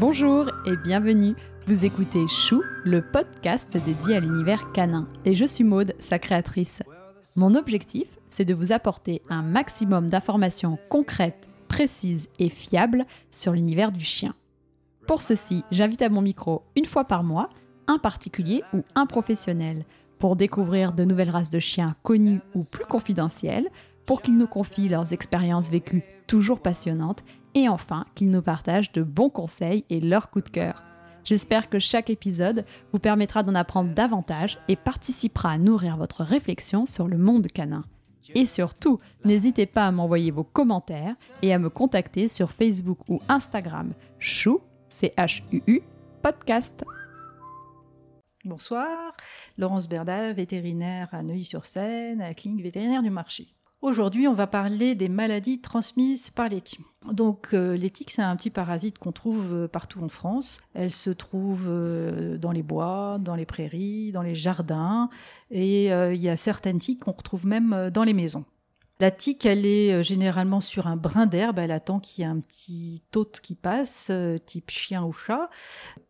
Bonjour et bienvenue. Vous écoutez Chou, le podcast dédié à l'univers canin. Et je suis Maude, sa créatrice. Mon objectif, c'est de vous apporter un maximum d'informations concrètes, précises et fiables sur l'univers du chien. Pour ceci, j'invite à mon micro une fois par mois un particulier ou un professionnel pour découvrir de nouvelles races de chiens connues ou plus confidentielles, pour qu'ils nous confient leurs expériences vécues toujours passionnantes et enfin qu'ils nous partagent de bons conseils et leurs coups de cœur. J'espère que chaque épisode vous permettra d'en apprendre davantage et participera à nourrir votre réflexion sur le monde canin. Et surtout, n'hésitez pas à m'envoyer vos commentaires et à me contacter sur Facebook ou Instagram chou, C-H-U-U, podcast. Bonsoir, Laurence Berda, vétérinaire à Neuilly-sur-Seine, à la clinique vétérinaire du marché. Aujourd'hui, on va parler des maladies transmises par les tiques. Donc, euh, les tiques, c'est un petit parasite qu'on trouve euh, partout en France. Elle se trouve euh, dans les bois, dans les prairies, dans les jardins, et il y a certaines tiques qu'on retrouve même dans les maisons. La tique, elle est euh, généralement sur un brin d'herbe, elle attend qu'il y ait un petit hôte qui passe, euh, type chien ou chat,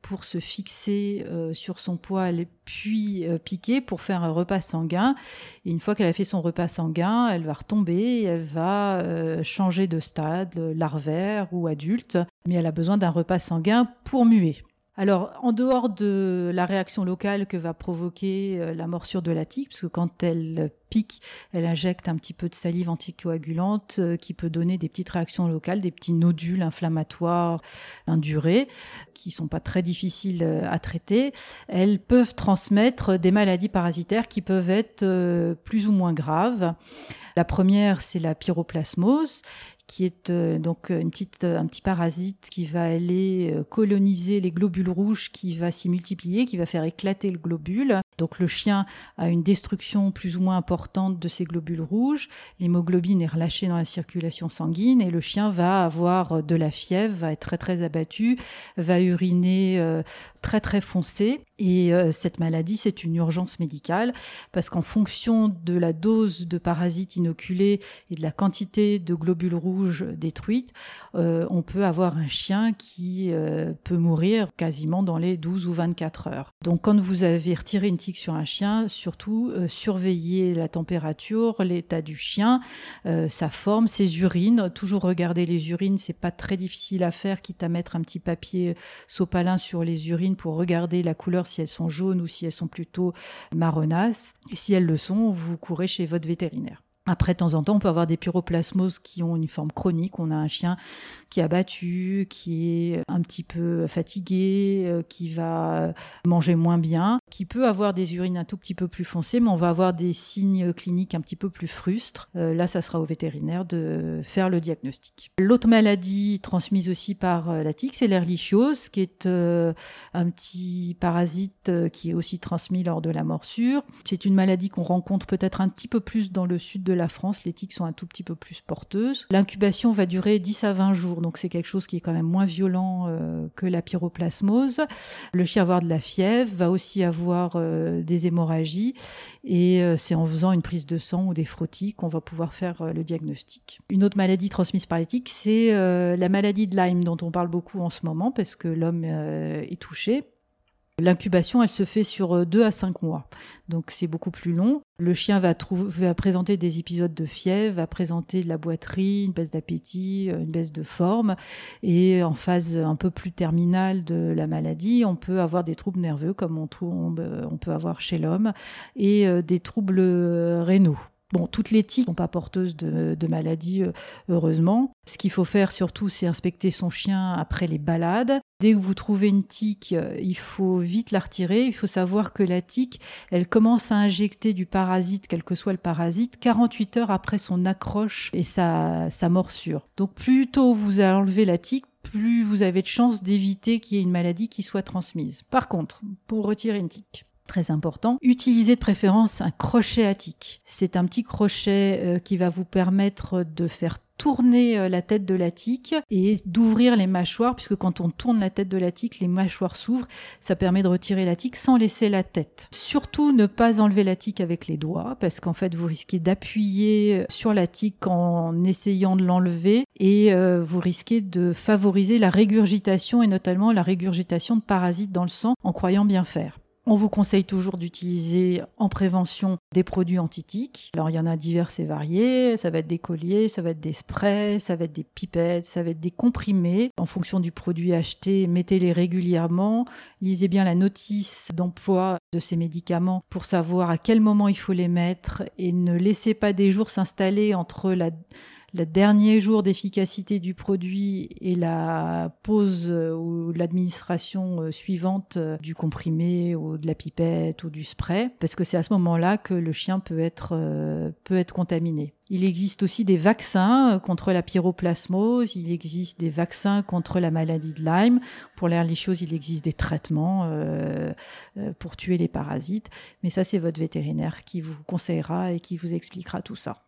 pour se fixer euh, sur son poil puis piquer pour faire un repas sanguin. Et une fois qu'elle a fait son repas sanguin, elle va retomber, elle va changer de stade, larvaire ou adulte, mais elle a besoin d'un repas sanguin pour muer. Alors, en dehors de la réaction locale que va provoquer euh, la morsure de la tique, parce que quand elle pique, elle injecte un petit peu de salive anticoagulante euh, qui peut donner des petites réactions locales, des petits nodules inflammatoires indurés, qui sont pas très difficiles euh, à traiter. Elles peuvent transmettre des maladies parasitaires qui peuvent être plus ou moins graves. La première, c'est la pyroplasmose, qui est euh, donc une petite, un petit parasite qui va aller euh, coloniser les globules rouges, qui va s'y multiplier, qui va faire éclater le globule. Donc le chien a une destruction plus ou moins importante de ces globules rouges, l'hémoglobine est relâchée dans la circulation sanguine et le chien va avoir de la fièvre, va être très très abattu, va uriner euh, très très foncé et euh, cette maladie c'est une urgence médicale parce qu'en fonction de la dose de parasites inoculés et de la quantité de globules rouges détruites, euh, on peut avoir un chien qui peut mourir quasiment dans les 12 ou 24 heures. Donc quand vous avez retiré une sur un chien, surtout euh, surveiller la température, l'état du chien, euh, sa forme, ses urines. Toujours regarder les urines, c'est pas très difficile à faire, quitte à mettre un petit papier sopalin sur les urines pour regarder la couleur si elles sont jaunes ou si elles sont plutôt marronasses. Et si elles le sont, vous courez chez votre vétérinaire. Après, de temps en temps, on peut avoir des pyroplasmoses qui ont une forme chronique. On a un chien qui est abattu, qui est un petit peu fatigué, euh, qui va manger moins bien, qui peut avoir des urines un tout petit peu plus foncées, mais on va avoir des signes cliniques un petit peu plus frustres. Euh, là, ça sera au vétérinaire de faire le diagnostic. L'autre maladie transmise aussi par euh, la tique, c'est l'erlichiose, qui est un petit parasite qui est aussi transmis lors de la morsure. C'est une maladie qu'on rencontre peut-être un petit peu plus dans le sud de la France, les tiques sont un tout petit peu plus porteuses. L'incubation va durer 10 à 20 jours, donc c'est quelque chose qui est quand même moins violent euh, que la pyroplasmose. Le chien avoir de la fièvre, va aussi avoir euh, des hémorragies, et euh, c'est en faisant une prise de sang ou des frottis qu'on va pouvoir faire le diagnostic. Une autre maladie transmise par les tiques, c'est la maladie de Lyme dont on parle beaucoup en ce moment parce que l'homme est touché. L'incubation, elle se fait sur 2 à 5 mois. Donc c'est beaucoup plus long. Le chien va, présenter des épisodes de fièvre, va présenter de la boiterie, une baisse d'appétit, euh, une baisse de forme. Et en phase un peu plus terminale de la maladie, on peut avoir des troubles nerveux comme on, on peut avoir chez l'homme et euh, des troubles rénaux. Bon, toutes les tiques ne sont pas porteuses de, maladies, euh, heureusement. Ce qu'il faut faire surtout, c'est inspecter son chien après les balades. Dès que vous trouvez une tique, euh, il faut vite la retirer. Il faut savoir que la tique, elle commence à injecter du parasite, quel que soit le parasite, 48 heures après son accroche et sa, sa morsure. Donc plus tôt vous enlevez la tique, plus vous avez de chances d'éviter qu'il y ait une maladie qui soit transmise. Par contre, pour retirer une tique, très important. Utilisez de préférence un crochet attique. C'est un petit crochet euh, qui va vous permettre de faire tourner euh, la tête de la tique et d'ouvrir les mâchoires, puisque quand on tourne la tête de la tique, les mâchoires s'ouvrent. Ça permet de retirer la tique sans laisser la tête. Surtout ne pas enlever la tique avec les doigts, parce qu'en fait vous risquez d'appuyer sur la tique en essayant de l'enlever et euh, vous risquez de favoriser la régurgitation et notamment la régurgitation de parasites dans le sang en croyant bien faire. On vous conseille toujours d'utiliser en prévention des produits antitiques. Alors il y en a divers et variés, ça va être des colliers, ça va être des sprays, ça va être des pipettes, ça va être des comprimés. En fonction du produit acheté, mettez-les régulièrement, lisez bien la notice d'emploi de ces médicaments pour savoir à quel moment il faut les mettre et ne laissez pas des jours s'installer entre la le dernier jour d'efficacité du produit et la pause euh, ou l'administration euh, suivante euh, du comprimé ou de la pipette ou du spray, parce que c'est à ce moment-là que le chien peut être, peut être contaminé. Il existe aussi des vaccins contre la pyroplasmose, il existe des vaccins contre la maladie de Lyme. Pour l'herlichose, il existe des traitements pour tuer les parasites. Mais ça, c'est votre vétérinaire qui vous conseillera et qui vous expliquera tout ça.